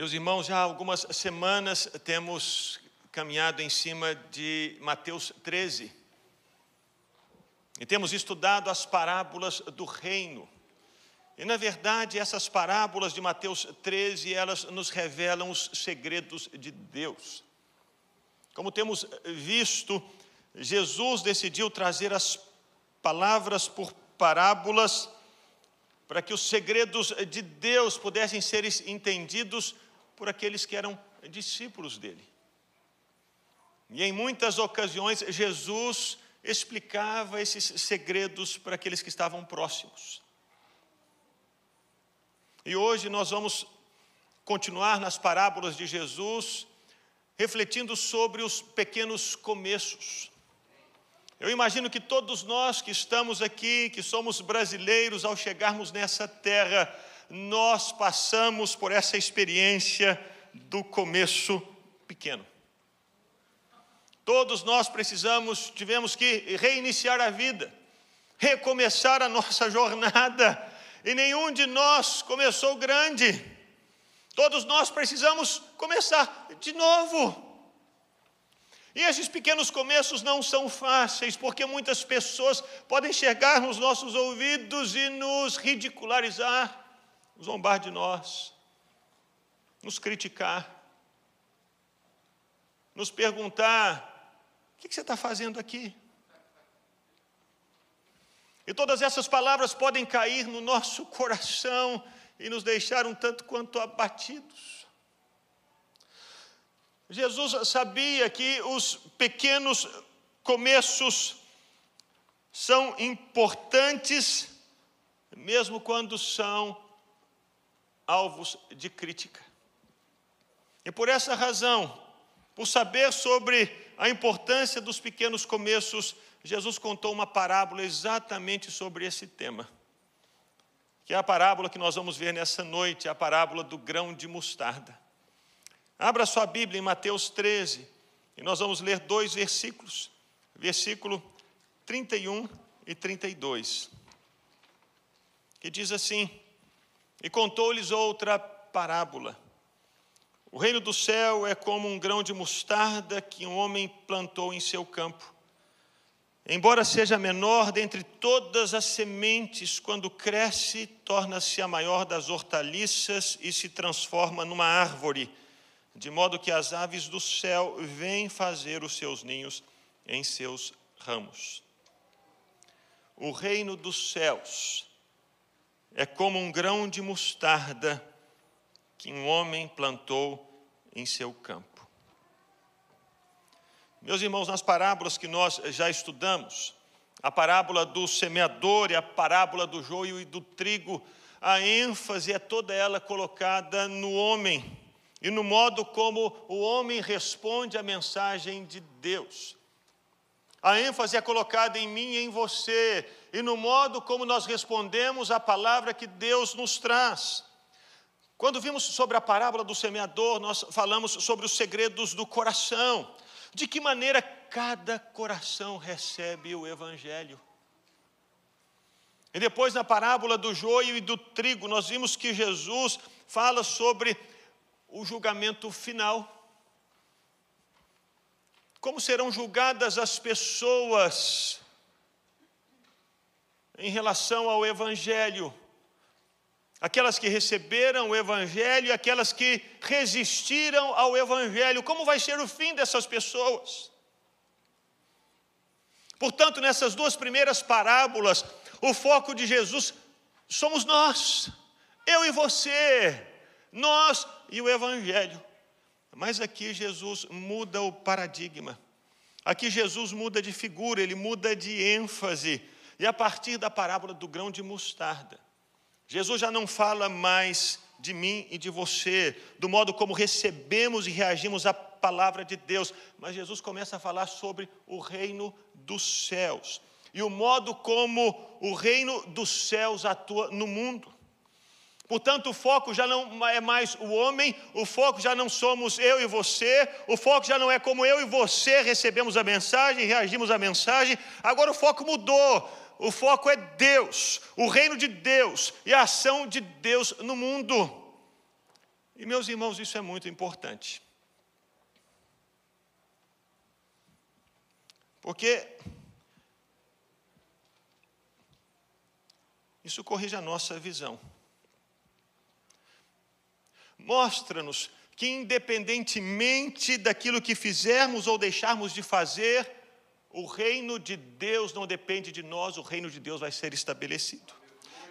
Meus irmãos, já há algumas semanas temos caminhado em cima de Mateus 13 e temos estudado as parábolas do reino. E na verdade, essas parábolas de Mateus 13, elas nos revelam os segredos de Deus. Como temos visto, Jesus decidiu trazer as palavras por parábolas para que os segredos de Deus pudessem ser entendidos por aqueles que eram discípulos dele. E em muitas ocasiões, Jesus explicava esses segredos para aqueles que estavam próximos. E hoje nós vamos continuar nas parábolas de Jesus, refletindo sobre os pequenos começos. Eu imagino que todos nós que estamos aqui, que somos brasileiros, ao chegarmos nessa terra, nós passamos por essa experiência do começo pequeno. Todos nós precisamos, tivemos que reiniciar a vida, recomeçar a nossa jornada, e nenhum de nós começou grande. Todos nós precisamos começar de novo. E esses pequenos começos não são fáceis, porque muitas pessoas podem chegar nos nossos ouvidos e nos ridicularizar zombar de nós, nos criticar, nos perguntar: o que você está fazendo aqui? E todas essas palavras podem cair no nosso coração e nos deixar um tanto quanto abatidos. Jesus sabia que os pequenos começos são importantes, mesmo quando são alvos de crítica. E por essa razão, por saber sobre a importância dos pequenos começos, Jesus contou uma parábola exatamente sobre esse tema. Que é a parábola que nós vamos ver nessa noite, a parábola do grão de mostarda. Abra sua Bíblia em Mateus 13, e nós vamos ler dois versículos, versículo 31 e 32, que diz assim: e contou-lhes outra parábola. O reino do céu é como um grão de mostarda que um homem plantou em seu campo. Embora seja menor dentre todas as sementes, quando cresce, torna-se a maior das hortaliças e se transforma numa árvore, de modo que as aves do céu vêm fazer os seus ninhos em seus ramos. O reino dos céus é como um grão de mostarda que um homem plantou em seu campo. Meus irmãos, nas parábolas que nós já estudamos, a parábola do semeador e a parábola do joio e do trigo, a ênfase é toda ela colocada no homem e no modo como o homem responde à mensagem de Deus. A ênfase é colocada em mim e em você, e no modo como nós respondemos à palavra que Deus nos traz. Quando vimos sobre a parábola do semeador, nós falamos sobre os segredos do coração, de que maneira cada coração recebe o Evangelho. E depois, na parábola do joio e do trigo, nós vimos que Jesus fala sobre o julgamento final. Como serão julgadas as pessoas em relação ao Evangelho? Aquelas que receberam o Evangelho e aquelas que resistiram ao Evangelho. Como vai ser o fim dessas pessoas? Portanto, nessas duas primeiras parábolas, o foco de Jesus somos nós, eu e você, nós e o Evangelho. Mas aqui Jesus muda o paradigma. Aqui Jesus muda de figura, ele muda de ênfase. E a partir da parábola do grão de mostarda, Jesus já não fala mais de mim e de você, do modo como recebemos e reagimos à palavra de Deus, mas Jesus começa a falar sobre o reino dos céus e o modo como o reino dos céus atua no mundo. Portanto, o foco já não é mais o homem, o foco já não somos eu e você, o foco já não é como eu e você recebemos a mensagem, reagimos à mensagem, agora o foco mudou. O foco é Deus, o reino de Deus e a ação de Deus no mundo. E meus irmãos, isso é muito importante. Porque isso corrige a nossa visão. Mostra-nos que, independentemente daquilo que fizermos ou deixarmos de fazer, o reino de Deus não depende de nós, o reino de Deus vai ser estabelecido.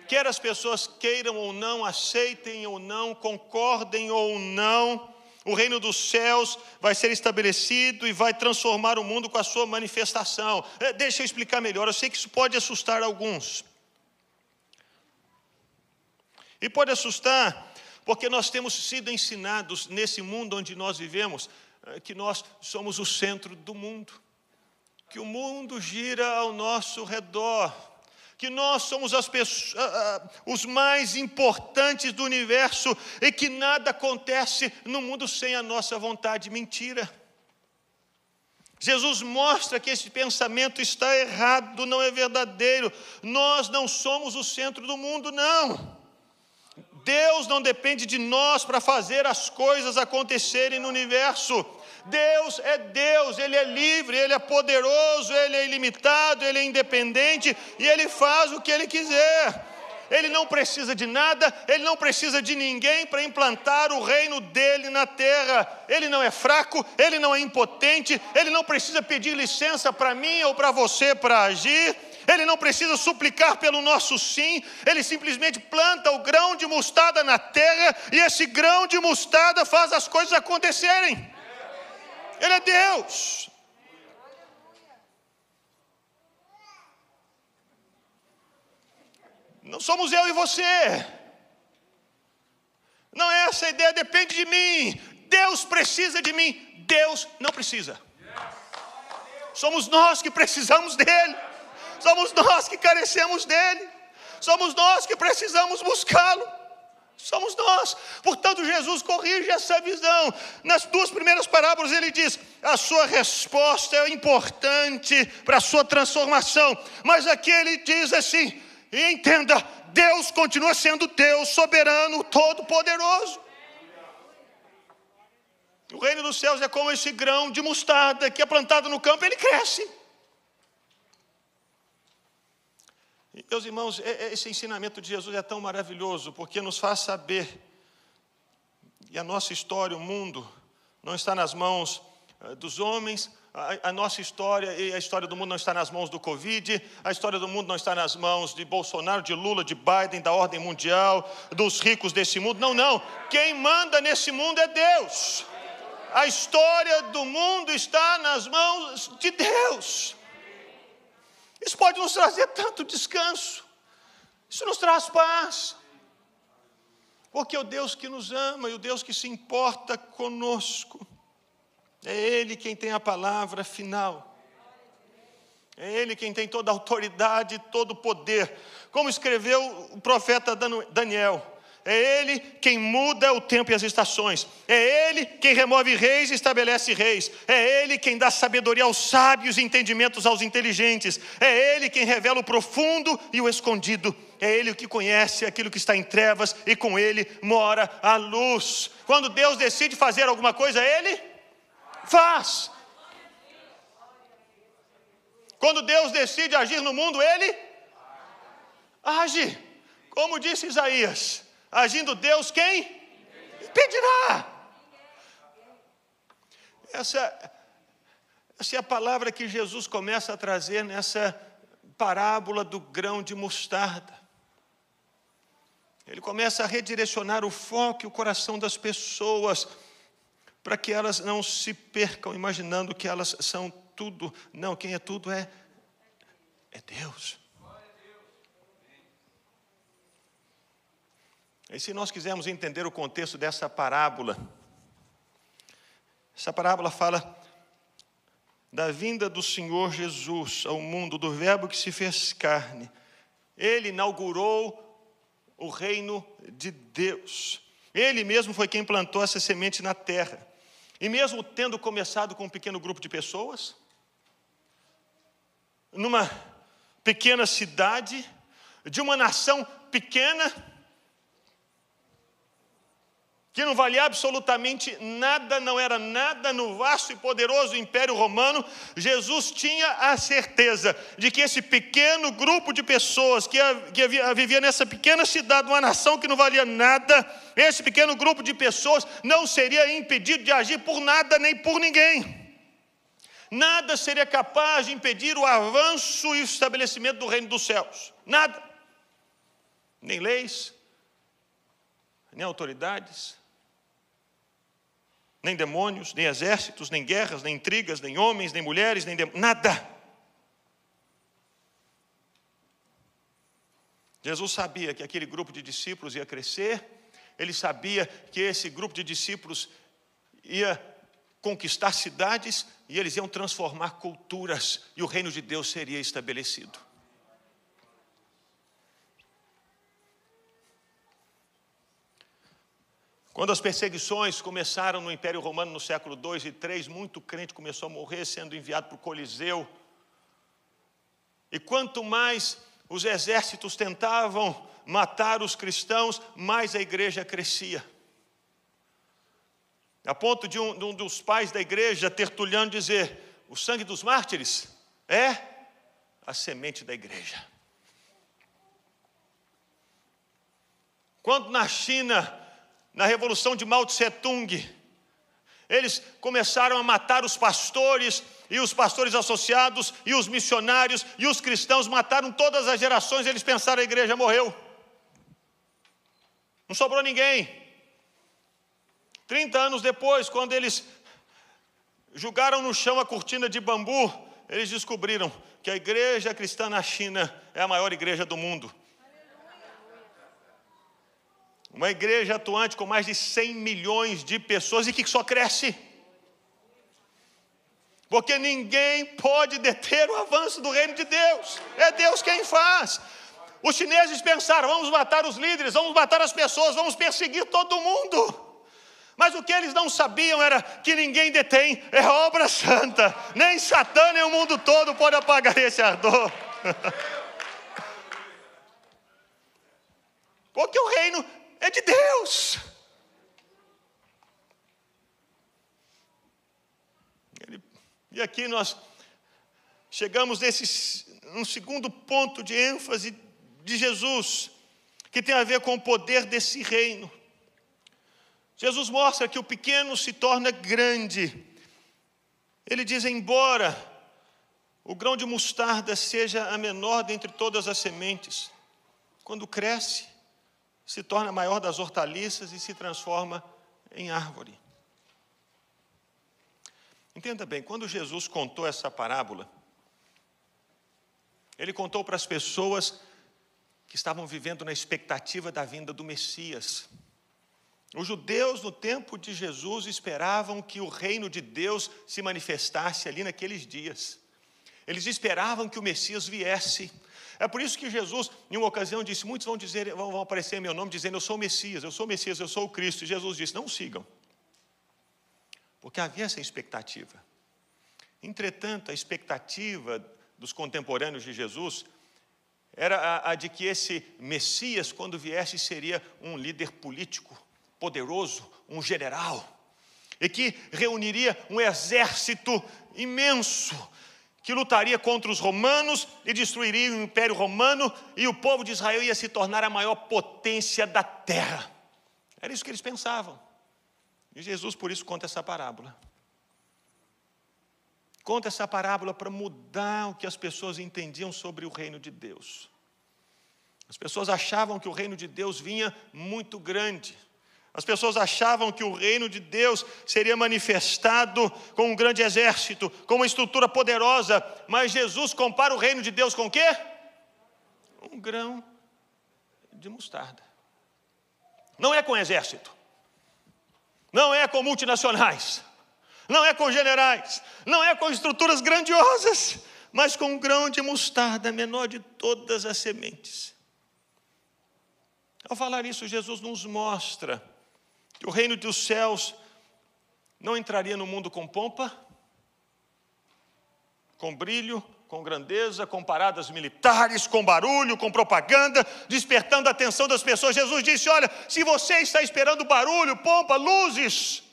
Quer as pessoas queiram ou não, aceitem ou não, concordem ou não, o reino dos céus vai ser estabelecido e vai transformar o mundo com a sua manifestação. É, deixa eu explicar melhor, eu sei que isso pode assustar alguns. E pode assustar porque nós temos sido ensinados nesse mundo onde nós vivemos eh, que nós somos o centro do mundo, que o mundo gira ao nosso redor, que nós somos pessoas, os mais importantes do universo e que nada acontece no mundo sem a nossa vontade. Mentira. Jesus mostra que esse pensamento está errado, não é verdadeiro. Nós não somos o centro do mundo, não. Deus não depende de nós para fazer as coisas acontecerem no universo. Deus é Deus, Ele é livre, Ele é poderoso, Ele é ilimitado, Ele é independente e Ele faz o que Ele quiser. Ele não precisa de nada, ele não precisa de ninguém para implantar o reino dele na terra. Ele não é fraco, ele não é impotente, ele não precisa pedir licença para mim ou para você para agir ele não precisa suplicar pelo nosso sim, ele simplesmente planta o grão de mostarda na terra e esse grão de mostarda faz as coisas acontecerem. Ele é Deus. Não somos eu e você. Não é essa a ideia, depende de mim. Deus precisa de mim. Deus não precisa. Somos nós que precisamos dele. Somos nós que carecemos dele. Somos nós que precisamos buscá-lo. Somos nós. Portanto, Jesus corrige essa visão. Nas duas primeiras parábolas, ele diz: a sua resposta é importante para a sua transformação. Mas aqui ele diz assim: entenda, Deus continua sendo Deus, soberano, todo-poderoso. O reino dos céus é como esse grão de mostarda que é plantado no campo, ele cresce. Meus irmãos, é, é, esse ensinamento de Jesus é tão maravilhoso porque nos faz saber que a nossa história, o mundo, não está nas mãos eh, dos homens, a, nossa história e a história do mundo não está nas mãos do Covid, a história do mundo não está nas mãos de Bolsonaro, de Lula, de Biden, da ordem mundial, dos ricos desse mundo. Não, não. Quem manda nesse mundo é Deus. A história do mundo está nas mãos de Deus. Isso pode nos trazer tanto descanso. Isso nos traz paz. Porque o Deus que nos ama e o Deus que se importa conosco, é Ele quem tem a palavra final. É Ele quem tem toda a autoridade e todo o poder. Como escreveu o profeta Daniel. É Ele quem muda o tempo e as estações. É Ele quem remove reis e estabelece reis. É Ele quem dá sabedoria aos sábios e entendimentos aos inteligentes. É Ele quem revela o profundo e o escondido. É Ele que conhece aquilo que está em trevas e com Ele mora a luz. Quando Deus decide fazer alguma coisa, Ele faz. Quando Deus decide agir no mundo, Ele age. Como disse Isaías. Agindo Deus, quem? Pedirá. Essa, essa é a palavra que Jesus começa a trazer nessa parábola do grão de mostarda. Ele começa a redirecionar o foco e o coração das pessoas para que elas não se percam imaginando que elas são tudo. Não, quem é tudo é, é Deus. E se nós quisermos entender o contexto dessa parábola, essa parábola fala da vinda do Senhor Jesus ao mundo, do Verbo que se fez carne. Ele inaugurou o reino de Deus. Ele mesmo foi quem plantou essa semente na terra. E mesmo tendo começado com um pequeno grupo de pessoas, numa pequena cidade, de uma nação pequena, que não valia absolutamente nada, não era nada no vasto e poderoso Império Romano, Jesus tinha a certeza de que esse pequeno grupo de pessoas que, que vivia nessa pequena cidade, uma nação que não valia nada, esse pequeno grupo de pessoas não seria impedido de agir por nada nem por ninguém. Nada seria capaz de impedir o avanço e o estabelecimento do reino dos céus. Nada. Nem leis, nem autoridades, nem demônios, nem exércitos, nem guerras, nem intrigas, nem homens, nem mulheres, nem nada. Jesus sabia que aquele grupo de discípulos ia crescer, ele sabia que esse grupo de discípulos ia conquistar cidades e eles iam transformar culturas e o reino de Deus seria estabelecido. Quando as perseguições começaram no Império Romano no século 2 e 3, muito crente começou a morrer sendo enviado para o Coliseu. E quanto mais os exércitos tentavam matar os cristãos, mais a igreja crescia. A ponto de um, de um dos pais da igreja, Tertuliano, dizer: o sangue dos mártires é a semente da igreja. Quando na China na revolução de Mao Tse Tung, eles começaram a matar os pastores e os pastores associados e os missionários e os cristãos, mataram todas as gerações, eles pensaram a igreja morreu. Não sobrou ninguém. 30 anos depois, quando eles julgaram no chão a cortina de bambu, eles descobriram que a igreja cristã na China é a maior igreja do mundo. Uma igreja atuante com mais de 100 milhões de pessoas e que só cresce. Porque ninguém pode deter o avanço do reino de Deus. É Deus quem faz. Os chineses pensaram: vamos matar os líderes, vamos matar as pessoas, vamos perseguir todo mundo. Mas o que eles não sabiam era que ninguém detém, é obra santa. Nem Satã, nem o mundo todo pode apagar esse ardor. Porque o reino é de Deus. E aqui nós chegamos nesse um segundo ponto de ênfase de Jesus, que tem a ver com o poder desse reino. Jesus mostra que o pequeno se torna grande. Ele diz: embora o grão de mostarda seja a menor dentre todas as sementes, quando cresce, se torna maior das hortaliças e se transforma em árvore. Entenda bem, quando Jesus contou essa parábola, ele contou para as pessoas que estavam vivendo na expectativa da vinda do Messias. Os judeus, no tempo de Jesus, esperavam que o reino de Deus se manifestasse ali naqueles dias. Eles esperavam que o Messias viesse. É por isso que Jesus, em uma ocasião, disse: Muitos vão dizer, vão, aparecer em meu nome dizendo, Eu sou o Messias, eu sou o Messias, eu sou o Cristo. E Jesus disse: Não sigam. Porque havia essa expectativa. Entretanto, a expectativa dos contemporâneos de Jesus era a, a, de que esse Messias, quando viesse, seria um líder político poderoso, um general, e que reuniria um exército imenso que lutaria contra os romanos e destruiria o Império Romano, e o povo de Israel ia se tornar a maior potência da terra. Era isso que eles pensavam. E Jesus, por isso, conta essa parábola. Conta essa parábola para mudar o que as pessoas entendiam sobre o reino de Deus. As pessoas achavam que o reino de Deus vinha muito grande as pessoas achavam que o reino de Deus seria manifestado com um grande exército, com uma estrutura poderosa, mas Jesus compara o reino de Deus com o quê? Um grão de mostarda. Não é com exército, não é com multinacionais, não é com generais, não é com estruturas grandiosas, mas com um grão de mostarda, menor de todas as sementes. Ao falar isso, Jesus nos mostra que o reino dos céus não entraria no mundo com pompa, com brilho, com grandeza, com paradas militares, com barulho, com propaganda, despertando a atenção das pessoas. Jesus disse: Olha, se você está esperando barulho, pompa, luzes,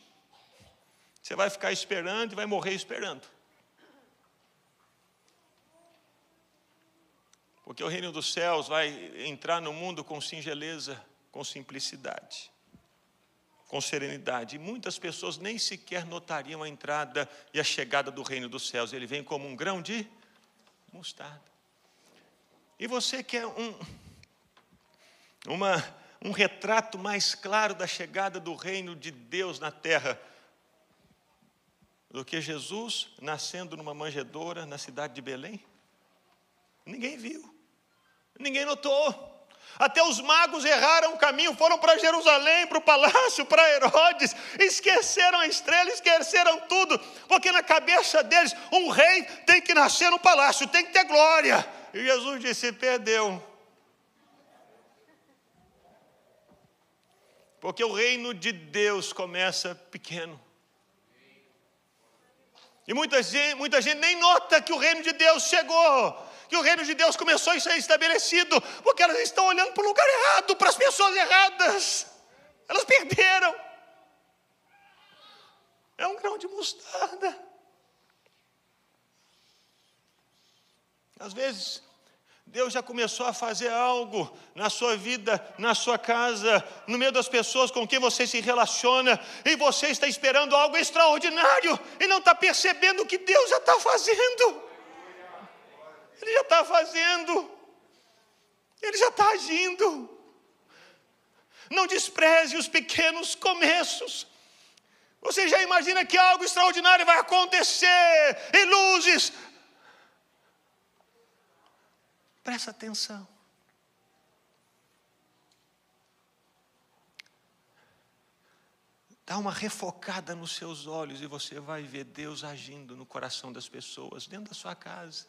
você vai ficar esperando e vai morrer esperando. Porque o reino dos céus vai entrar no mundo com singeleza, com simplicidade, com serenidade. E muitas pessoas nem sequer notariam a entrada e a chegada do reino dos céus. Ele vem como um grão de mostarda. E você quer um, uma, um retrato mais claro da chegada do reino de Deus na terra do que Jesus nascendo numa manjedoura na cidade de Belém? Ninguém viu. Ninguém notou. Até os magos erraram o caminho, foram para Jerusalém, para o palácio, para Herodes, esqueceram a estrela, esqueceram tudo, porque na cabeça deles, um rei tem que nascer no palácio, tem que ter glória. E Jesus disse: perdeu. Porque o reino de Deus começa pequeno. E muita gente, muita gente nem nota que o reino de Deus chegou que o reino de Deus começou a ser estabelecido, porque elas estão olhando para o lugar errado, para as pessoas erradas. Elas perderam. É um grão de mostarda. Às vezes, Deus já começou a fazer algo na sua vida, na sua casa, no meio das pessoas com quem você se relaciona, e você está esperando algo extraordinário e não está percebendo o que Deus já está fazendo. Ele já está fazendo, ele já está agindo. Não despreze os pequenos começos. Você já imagina que algo extraordinário vai acontecer, e luzes. Presta atenção. Dá uma refocada nos seus olhos e você vai ver Deus agindo no coração das pessoas, dentro da sua casa.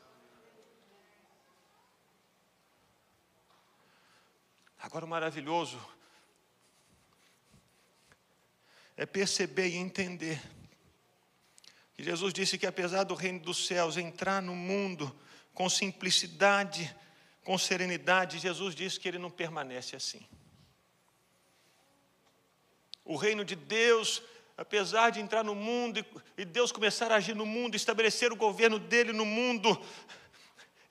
Agora, o maravilhoso é perceber e entender que Jesus disse que, apesar do reino dos céus entrar no mundo com simplicidade, com serenidade, Jesus disse que ele não permanece assim. O reino de Deus, apesar de entrar no mundo e Deus começar a agir no mundo, estabelecer o governo dele no mundo,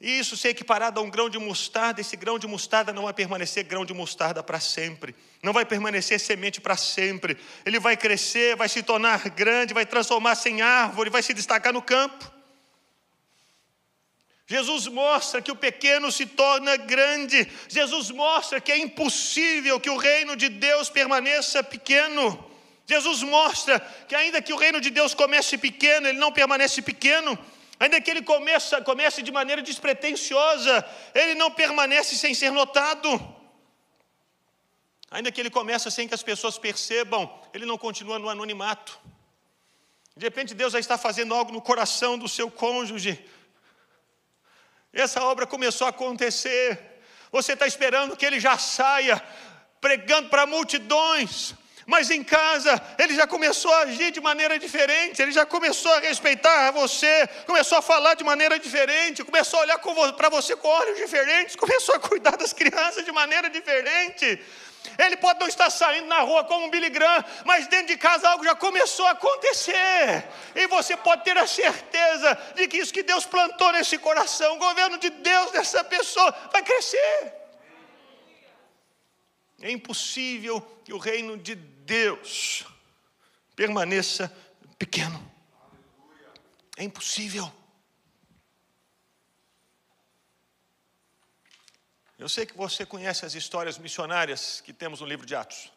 e isso ser equiparado a um grão de mostarda, esse grão de mostarda não vai permanecer grão de mostarda para sempre, não vai permanecer semente para sempre. Ele vai crescer, vai se tornar grande, vai transformar-se em árvore, vai se destacar no campo. Jesus mostra que o pequeno se torna grande. Jesus mostra que é impossível que o reino de Deus permaneça pequeno. Jesus mostra que, ainda que o reino de Deus comece pequeno, ele não permanece pequeno. Ainda que ele comece, comece de maneira despretensiosa, ele não permanece sem ser notado. Ainda que ele comece sem que as pessoas percebam, ele não continua no anonimato. De repente Deus já está fazendo algo no coração do seu cônjuge. Essa obra começou a acontecer. Você está esperando que ele já saia pregando para multidões mas em casa ele já começou a agir de maneira diferente, ele já começou a respeitar você, começou a falar de maneira diferente, começou a olhar para você com olhos diferentes, começou a cuidar das crianças de maneira diferente. Ele pode não estar saindo na rua como um Billy Graham, mas dentro de casa algo já começou a acontecer. E você pode ter a certeza de que isso que Deus plantou nesse coração, o governo de Deus dessa pessoa, vai crescer. É impossível que o reino de Deus permaneça pequeno. É impossível. Eu sei que você conhece as histórias missionárias que temos no livro de Atos.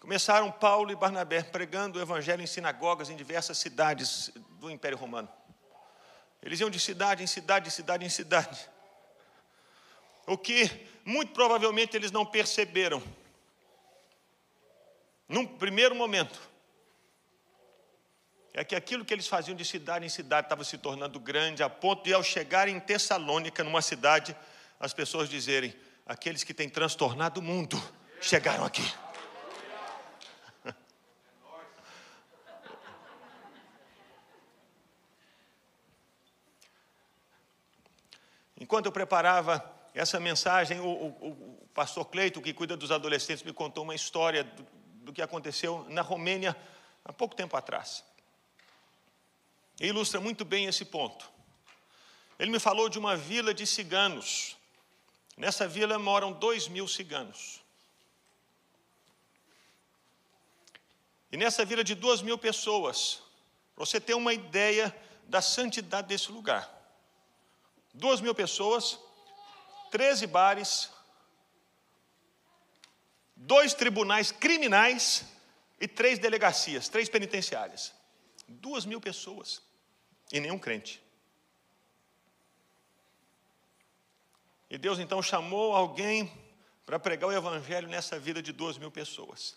Começaram Paulo e Barnabé pregando o evangelho em sinagogas em diversas cidades do Império Romano. Eles iam de cidade em cidade, de cidade em cidade. O que muito provavelmente eles não perceberam num primeiro momento, é que aquilo que eles faziam de cidade em cidade estava se tornando grande, a ponto de, ao chegar em Tessalônica, numa cidade, as pessoas dizerem: aqueles que têm transtornado o mundo chegaram aqui. Enquanto eu preparava essa mensagem, o, o, o pastor Cleito, que cuida dos adolescentes, me contou uma história do, que aconteceu na Romênia há pouco tempo atrás. E ilustra muito bem esse ponto. Ele me falou de uma vila de ciganos. Nessa vila moram dois mil ciganos. E nessa vila de duas mil pessoas, para você ter uma ideia da santidade desse lugar. Duas mil pessoas, treze bares, dois tribunais criminais e três delegacias, três penitenciárias. Duas mil pessoas e nenhum crente. E Deus então chamou alguém para pregar o evangelho nessa vida de duas mil pessoas.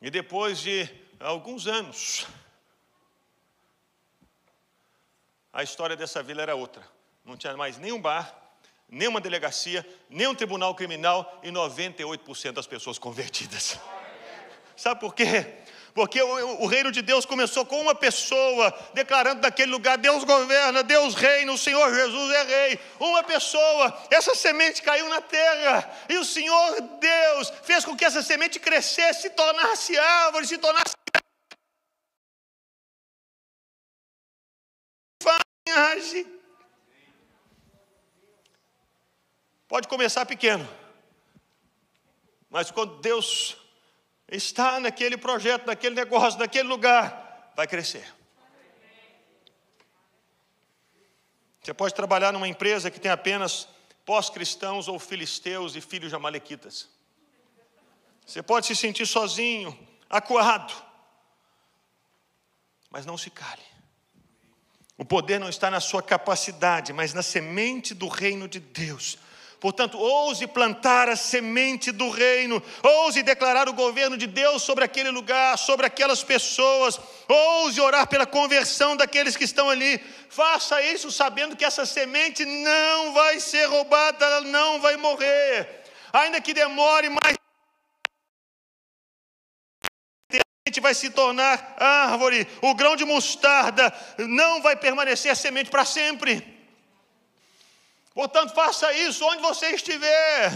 E depois de alguns anos, a história dessa vila era outra. Não tinha mais nenhum bar, nenhuma delegacia, nenhum tribunal criminal e 98% das pessoas convertidas. Sabe por quê? Porque o, o, reino de Deus começou com uma pessoa declarando naquele lugar: Deus governa, Deus reina, o Senhor Jesus é rei. Uma pessoa, essa semente caiu na terra, e o Senhor Deus fez com que essa semente crescesse, se tornasse árvore, se tornasse. Pode começar pequeno, mas quando Deus está naquele projeto, naquele negócio, naquele lugar, vai crescer. Você pode trabalhar numa empresa que tem apenas pós-cristãos ou filisteus e filhos de amalequitas. Você pode se sentir sozinho, acuado, mas não se cale. O poder não está na sua capacidade, mas na semente do reino de Deus Portanto, ouse plantar a semente do reino, ouse declarar o governo de Deus sobre aquele lugar, sobre aquelas pessoas, ouse orar pela conversão daqueles que estão ali. Faça isso sabendo que essa semente não vai ser roubada, ela não vai morrer, ainda que demore mais. vai se tornar árvore, o grão de mostarda não vai permanecer a semente para sempre. Portanto, faça isso onde você estiver.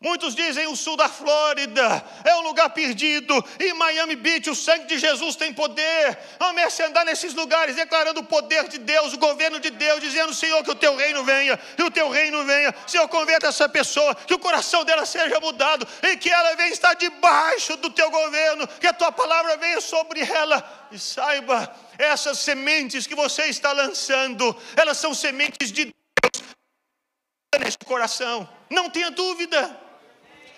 Muitos dizem o sul da Flórida é um lugar perdido, e Miami Beach, o sangue de Jesus tem poder. Comece a andar nesses lugares, declarando o poder de Deus, o governo de Deus, dizendo: Senhor, que o teu reino venha, e o teu reino venha. Senhor, converta essa pessoa, que o coração dela seja mudado, e que ela venha estar debaixo do teu governo, que a tua palavra venha sobre ela. E saiba, essas sementes que você está lançando, elas são sementes de neste coração, não tenha dúvida.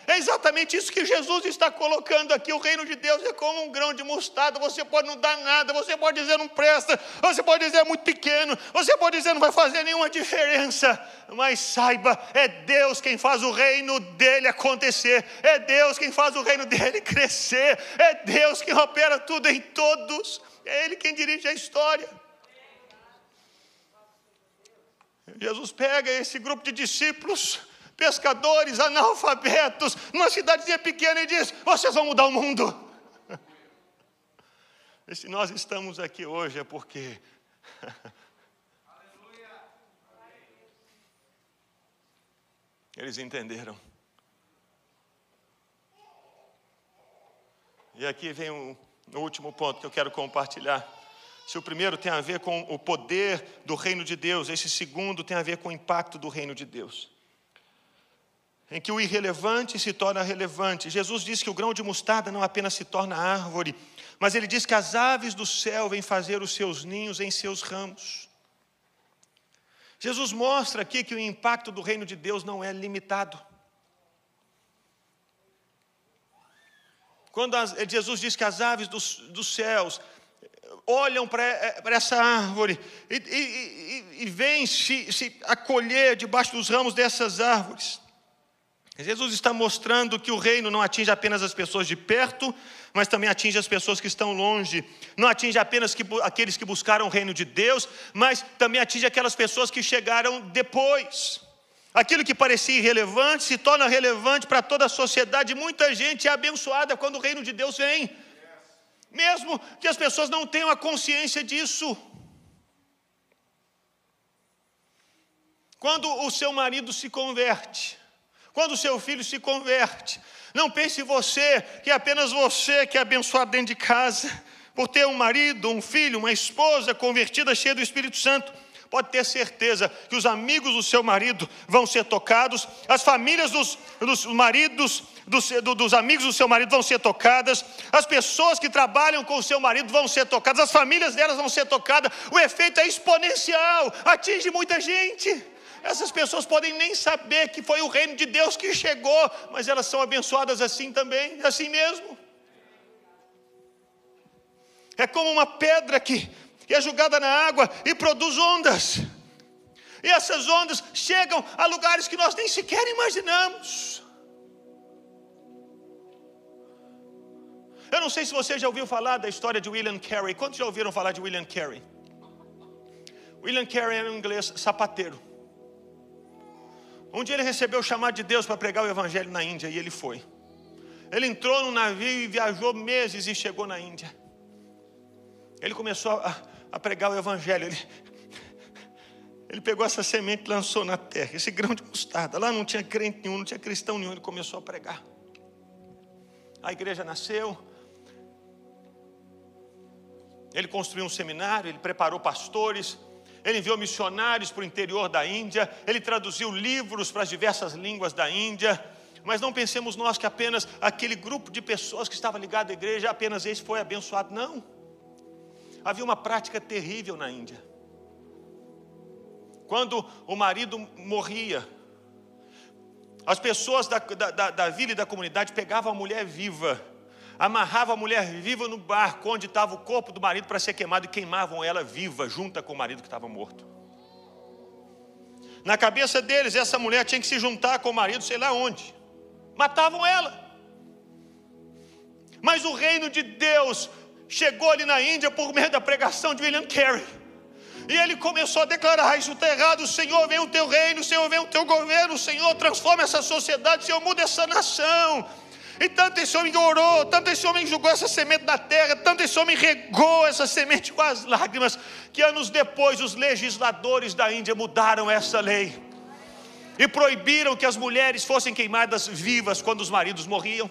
É exatamente isso que Jesus está colocando aqui. O reino de Deus é como um grão de mostarda. Você pode não dar nada, você pode dizer não presta, você pode dizer é muito pequeno, você pode dizer não vai fazer nenhuma diferença. Mas saiba, é Deus quem faz o reino dele acontecer, é Deus quem faz o reino dele crescer, é Deus quem opera tudo em todos, é Ele quem dirige a história. Jesus pega esse grupo de discípulos, pescadores, analfabetos, numa cidadezinha pequena e diz: Vocês vão mudar o mundo. E se nós estamos aqui hoje é porque. Eles entenderam. E aqui vem o último ponto que eu quero compartilhar. Se o primeiro tem a ver com o poder do reino de Deus, esse segundo tem a ver com o impacto do reino de Deus. Em que o irrelevante se torna relevante. Jesus disse que o grão de mostarda não apenas se torna árvore, mas ele diz que as aves do céu vêm fazer os seus ninhos em seus ramos. Jesus mostra aqui que o impacto do reino de Deus não é limitado. Quando as, Jesus diz que as aves dos, dos céus olham para eh, essa árvore e, e, e, e vêm se, se acolher debaixo dos ramos dessas árvores. Jesus está mostrando que o reino não atinge apenas as pessoas de perto, mas também atinge as pessoas que estão longe. Não atinge apenas que, aqueles que buscaram o reino de Deus, mas também atinge aquelas pessoas que chegaram depois. Aquilo que parecia irrelevante se torna relevante para toda a sociedade. Muita gente é abençoada quando o reino de Deus vem mesmo que as pessoas não tenham a consciência disso. Quando o seu marido se converte, quando o seu filho se converte, não pense você que é apenas você que é abençoado dentro de casa, por ter um marido, um filho, uma esposa convertida, cheia do Espírito Santo. Pode ter certeza que os amigos do seu marido vão ser tocados, as famílias dos, dos maridos, dos, dos amigos do seu marido vão ser tocadas, as pessoas que trabalham com o seu marido vão ser tocadas, as famílias delas vão ser tocadas, o efeito é exponencial, atinge muita gente. Essas pessoas podem nem saber que foi o reino de Deus que chegou, mas elas são abençoadas assim também, assim mesmo. É como uma pedra que é jogada na água e produz ondas. E essas ondas chegam a lugares que nós nem sequer imaginamos. Eu não sei se você já ouviu falar da história de William Carey. Quantos já ouviram falar de William Carey? William Carey era um inglês sapateiro. Um dia ele recebeu o chamado de Deus para pregar o evangelho na Índia e ele foi. Ele entrou no navio e viajou meses e chegou na Índia. Ele começou a, a pregar o evangelho. Ele, ele pegou essa semente e lançou na terra, esse grão de mostarda. Lá não tinha crente nenhum, não tinha cristão nenhum. Ele começou a pregar. A igreja nasceu. Ele construiu um seminário, ele preparou pastores ele enviou missionários para o interior da Índia, ele traduziu livros para as diversas línguas da Índia. Mas não pensemos nós que apenas aquele grupo de pessoas que estava ligado à igreja, apenas esse foi abençoado. Não. Havia uma prática terrível na Índia. Quando o marido morria, as pessoas da, da, da vila e da comunidade pegavam a mulher viva amarrava a mulher viva no barco onde estava o corpo do marido para ser queimado e queimavam ela viva, junto com o marido que estava morto. Na cabeça deles, essa mulher tinha que se juntar com o marido, sei lá onde. Matavam ela. Mas o reino de Deus chegou ali na Índia por meio da pregação de William Carey. E ele começou a declarar: Isso está errado, Senhor, vem o teu reino, Senhor, vem o teu governo, Senhor, transforma essa sociedade, Senhor, muda essa nação. E tanto esse homem orou, tanto esse homem jogou essa semente na terra, tanto esse homem regou essa semente com as lágrimas, que anos depois os legisladores da Índia mudaram essa lei e proibiram que as mulheres fossem queimadas vivas quando os maridos morriam.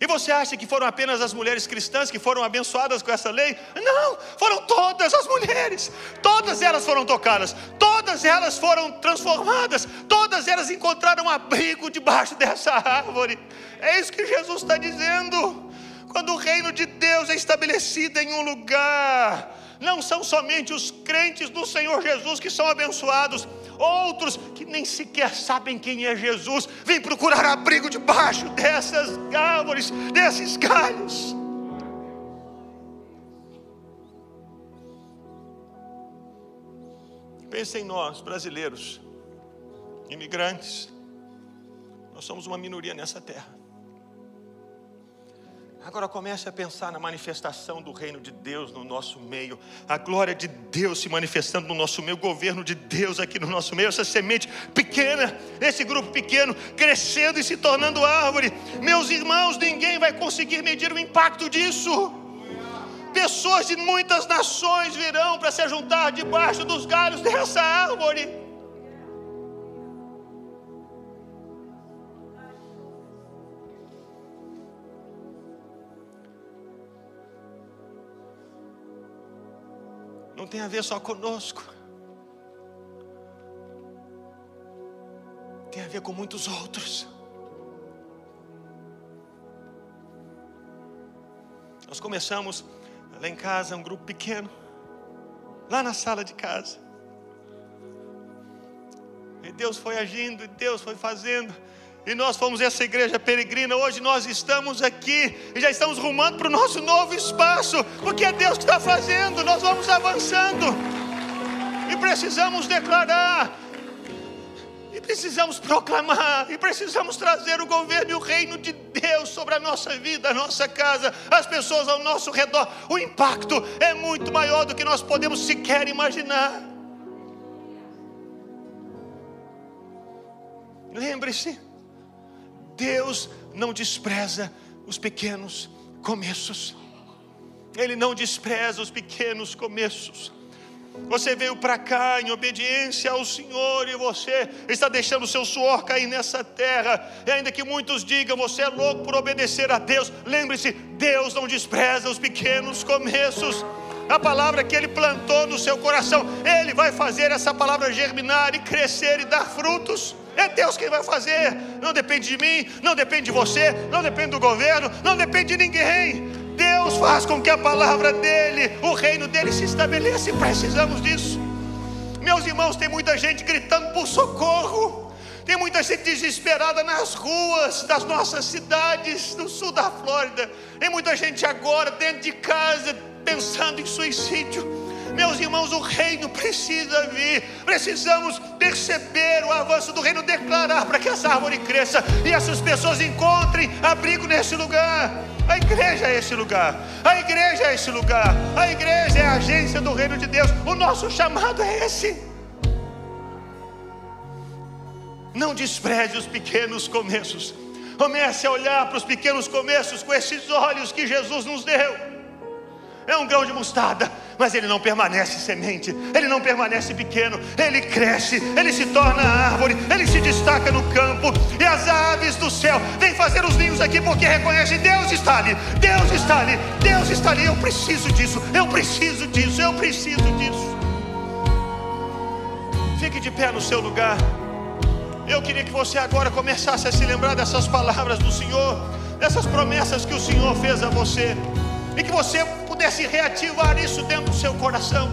E você acha que foram apenas as mulheres cristãs que foram abençoadas com essa lei? Não, foram todas as mulheres. Todas elas foram tocadas, todas elas foram transformadas, todas elas encontraram abrigo debaixo dessa árvore. É isso que Jesus está dizendo. Quando o reino de Deus é estabelecido em um lugar, não são somente os crentes do Senhor Jesus que são abençoados, outros que nem sequer sabem quem é Jesus, vêm procurar abrigo debaixo dessas árvores, desses galhos. Pense em nós, brasileiros, imigrantes, nós somos uma minoria nessa terra. Agora comece a pensar na manifestação do reino de Deus no nosso meio, a glória de Deus se manifestando no nosso meio, o governo de Deus aqui no nosso meio, essa semente pequena, esse grupo pequeno, crescendo e se tornando árvore. Meus irmãos, ninguém vai conseguir medir o impacto disso. Pessoas de muitas nações virão para se juntar debaixo dos galhos dessa árvore. Tem a ver só conosco, tem a ver com muitos outros. Nós começamos lá em casa, um grupo pequeno, lá na sala de casa. E Deus foi agindo, e Deus foi fazendo. E nós fomos essa igreja peregrina. Hoje nós estamos aqui e já estamos rumando para o nosso novo espaço, porque é Deus que está fazendo. Nós vamos avançando e precisamos declarar, e precisamos proclamar, e precisamos trazer o governo e o reino de Deus sobre a nossa vida, a nossa casa, as pessoas ao nosso redor. O impacto é muito maior do que nós podemos sequer imaginar. Lembre-se, Deus não despreza os pequenos começos. Ele não despreza os pequenos começos. Você veio para cá em obediência ao Senhor e você está deixando o seu suor cair nessa terra. E ainda que muitos digam, você é louco por obedecer a Deus, lembre-se: Deus não despreza os pequenos começos. A palavra que Ele plantou no seu coração, Ele vai fazer essa palavra germinar e crescer e dar frutos. É Deus quem vai fazer. Não depende de mim, não depende de você, não depende do governo, não depende de ninguém. Deus faz com que a palavra dele, o reino dele se estabeleça e precisamos disso. Meus irmãos, tem muita gente gritando por socorro. Tem muita gente desesperada nas ruas das nossas cidades do sul da Flórida. Tem muita gente agora dentro de casa pensando em suicídio. Meus irmãos, o reino precisa vir. Precisamos perceber o avanço do reino, declarar para que essa árvore cresça e essas pessoas encontrem abrigo nesse lugar. A igreja é esse lugar. A igreja é esse lugar. A igreja é a agência do reino de Deus. O nosso chamado é esse. Não despreze os pequenos começos. Comece a olhar para os pequenos começos com esses olhos que Jesus nos deu é um grão de mostarda, mas ele não permanece semente, ele não permanece pequeno, ele cresce, ele se torna árvore, ele se destaca no campo, e as aves do céu vêm fazer os ninhos aqui porque reconhecem: Deus está ali, Deus está ali, Deus está ali. Eu preciso disso, eu preciso disso, eu preciso disso. Fique de pé no seu lugar. Eu queria que você agora começasse a se lembrar dessas palavras do Senhor, dessas promessas que o Senhor fez a você, e que você pudesse reativar isso dentro do seu coração.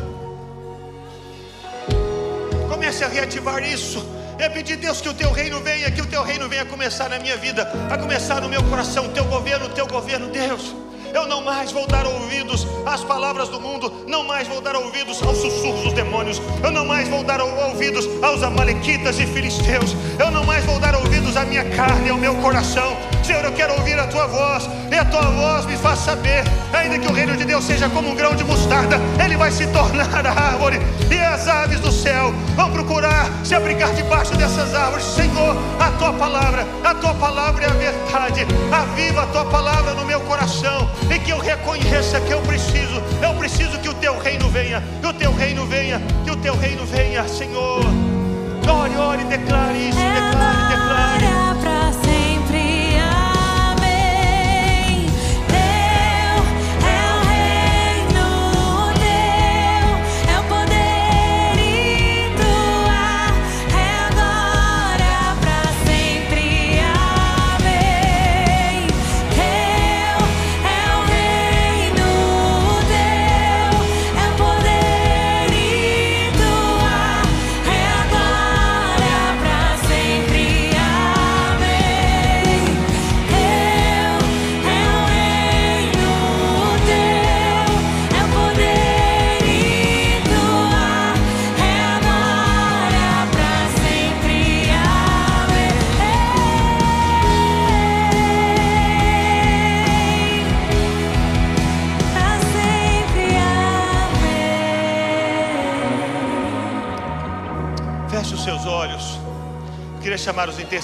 Comece a reativar isso. É pedir, Deus, que o teu reino venha, que o teu reino venha começar na minha vida, a começar no meu coração, teu governo, teu governo, Deus. Eu não mais vou dar ouvidos às palavras do mundo, não mais vou dar ouvidos aos sussurros dos demônios, eu não mais vou dar ouvidos aos amalequitas e filisteus, eu não mais vou dar ouvidos à minha carne e ao meu coração. Senhor, eu quero ouvir a tua voz, e a tua voz me faz saber, ainda que o reino de Deus seja como um grão de mostarda, ele vai se tornar árvore, e as aves do céu vão procurar se abrigar debaixo dessas árvores. Senhor, a tua palavra, a tua palavra é a verdade, aviva a tua palavra no meu coração e que eu reconheça que eu preciso, eu preciso que o teu reino venha, que o teu reino venha, que o teu reino venha, Senhor. Ore, ore, declare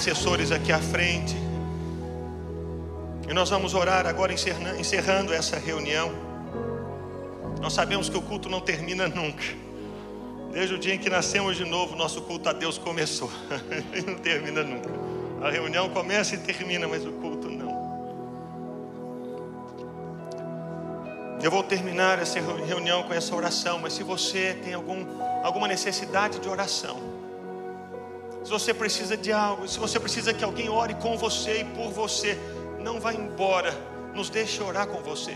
intercessores aqui à frente. E nós vamos orar agora, encerrando essa reunião. Nós sabemos que o culto não termina nunca. Desde o dia em que nascemos de novo, nosso culto a Deus começou. e não termina nunca. A reunião começa e termina, mas o culto não. Eu vou terminar essa reunião com essa oração, mas se você tem algum, alguma necessidade de oração, se você precisa de algo, se você precisa que alguém ore com você e por você, não vá embora. Nos deixe orar com você.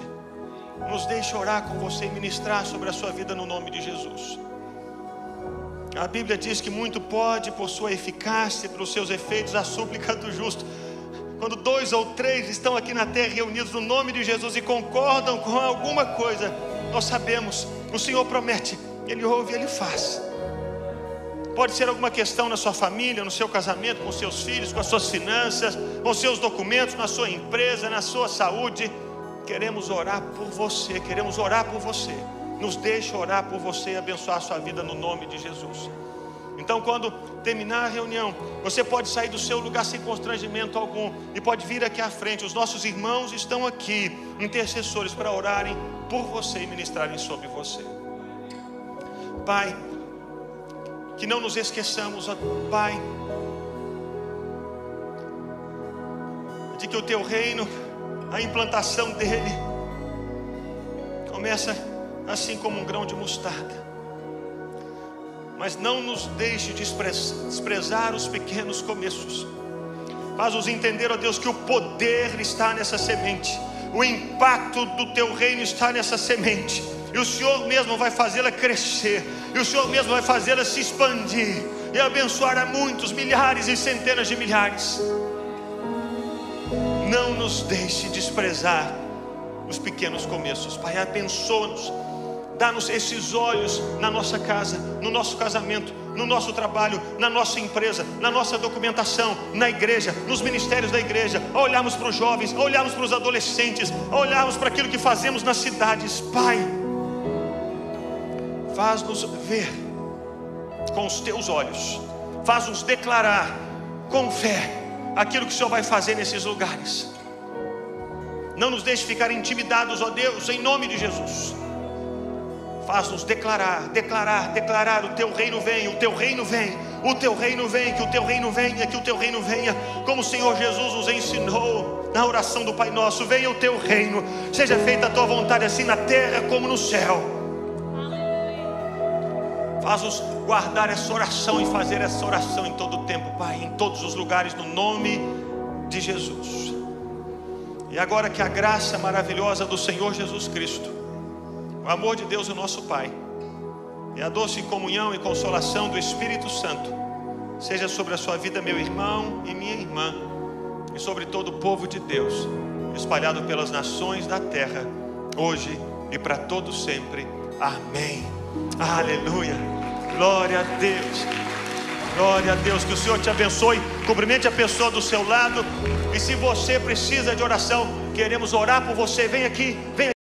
Nos deixe orar com você e ministrar sobre a sua vida no nome de Jesus. A Bíblia diz que muito pode, por sua eficácia, pelos seus efeitos, a súplica do justo. Quando dois ou três estão aqui na terra reunidos no nome de Jesus e concordam com alguma coisa, nós sabemos, o Senhor promete, Ele ouve, Ele faz. Pode ser alguma questão na sua família, no seu casamento, com seus filhos, com as suas finanças, com seus documentos, na sua empresa, na sua saúde. Queremos orar por você, queremos orar por você. Nos deixe orar por você e abençoar a sua vida no nome de Jesus. Então, quando terminar a reunião, você pode sair do seu lugar sem constrangimento algum e pode vir aqui à frente. Os nossos irmãos estão aqui, intercessores, para orarem por você e ministrarem sobre você. Pai, que não nos esqueçamos, ó Pai, de que o teu reino, a implantação dele, começa assim como um grão de mostarda. Mas não nos deixe desprezar os pequenos começos. Faz-nos entender, ó Deus, que o poder está nessa semente, o impacto do teu reino está nessa semente, e o Senhor mesmo vai fazê-la crescer, e o Senhor mesmo vai fazê-la se expandir e abençoar a muitos, milhares e centenas de milhares. Não nos deixe desprezar os pequenos começos, Pai, abençoa-nos Dá-nos esses olhos na nossa casa, no nosso casamento, no nosso trabalho, na nossa empresa, na nossa documentação, na igreja, nos ministérios da igreja, a olharmos para os jovens, a olharmos para os adolescentes, a olharmos para aquilo que fazemos nas cidades. Pai, faz-nos ver com os teus olhos, faz-nos declarar com fé aquilo que o Senhor vai fazer nesses lugares. Não nos deixe ficar intimidados, ó Deus, em nome de Jesus Faz-nos declarar, declarar, declarar: o teu reino vem, o teu reino vem, o teu reino vem, que o teu reino venha, que o teu reino venha, como o Senhor Jesus nos ensinou na oração do Pai Nosso: venha o teu reino, seja feita a tua vontade, assim na terra como no céu. Faz-nos guardar essa oração e fazer essa oração em todo o tempo, Pai, em todos os lugares, no nome de Jesus. E agora que a graça maravilhosa do Senhor Jesus Cristo o amor de Deus, o nosso Pai, e a doce comunhão e consolação do Espírito Santo, seja sobre a sua vida, meu irmão e minha irmã, e sobre todo o povo de Deus, espalhado pelas nações da terra, hoje e para todos sempre. Amém. Aleluia. Glória a Deus. Glória a Deus. Que o Senhor te abençoe. Cumprimente a pessoa do seu lado. E se você precisa de oração, queremos orar por você. Vem aqui, vem aqui.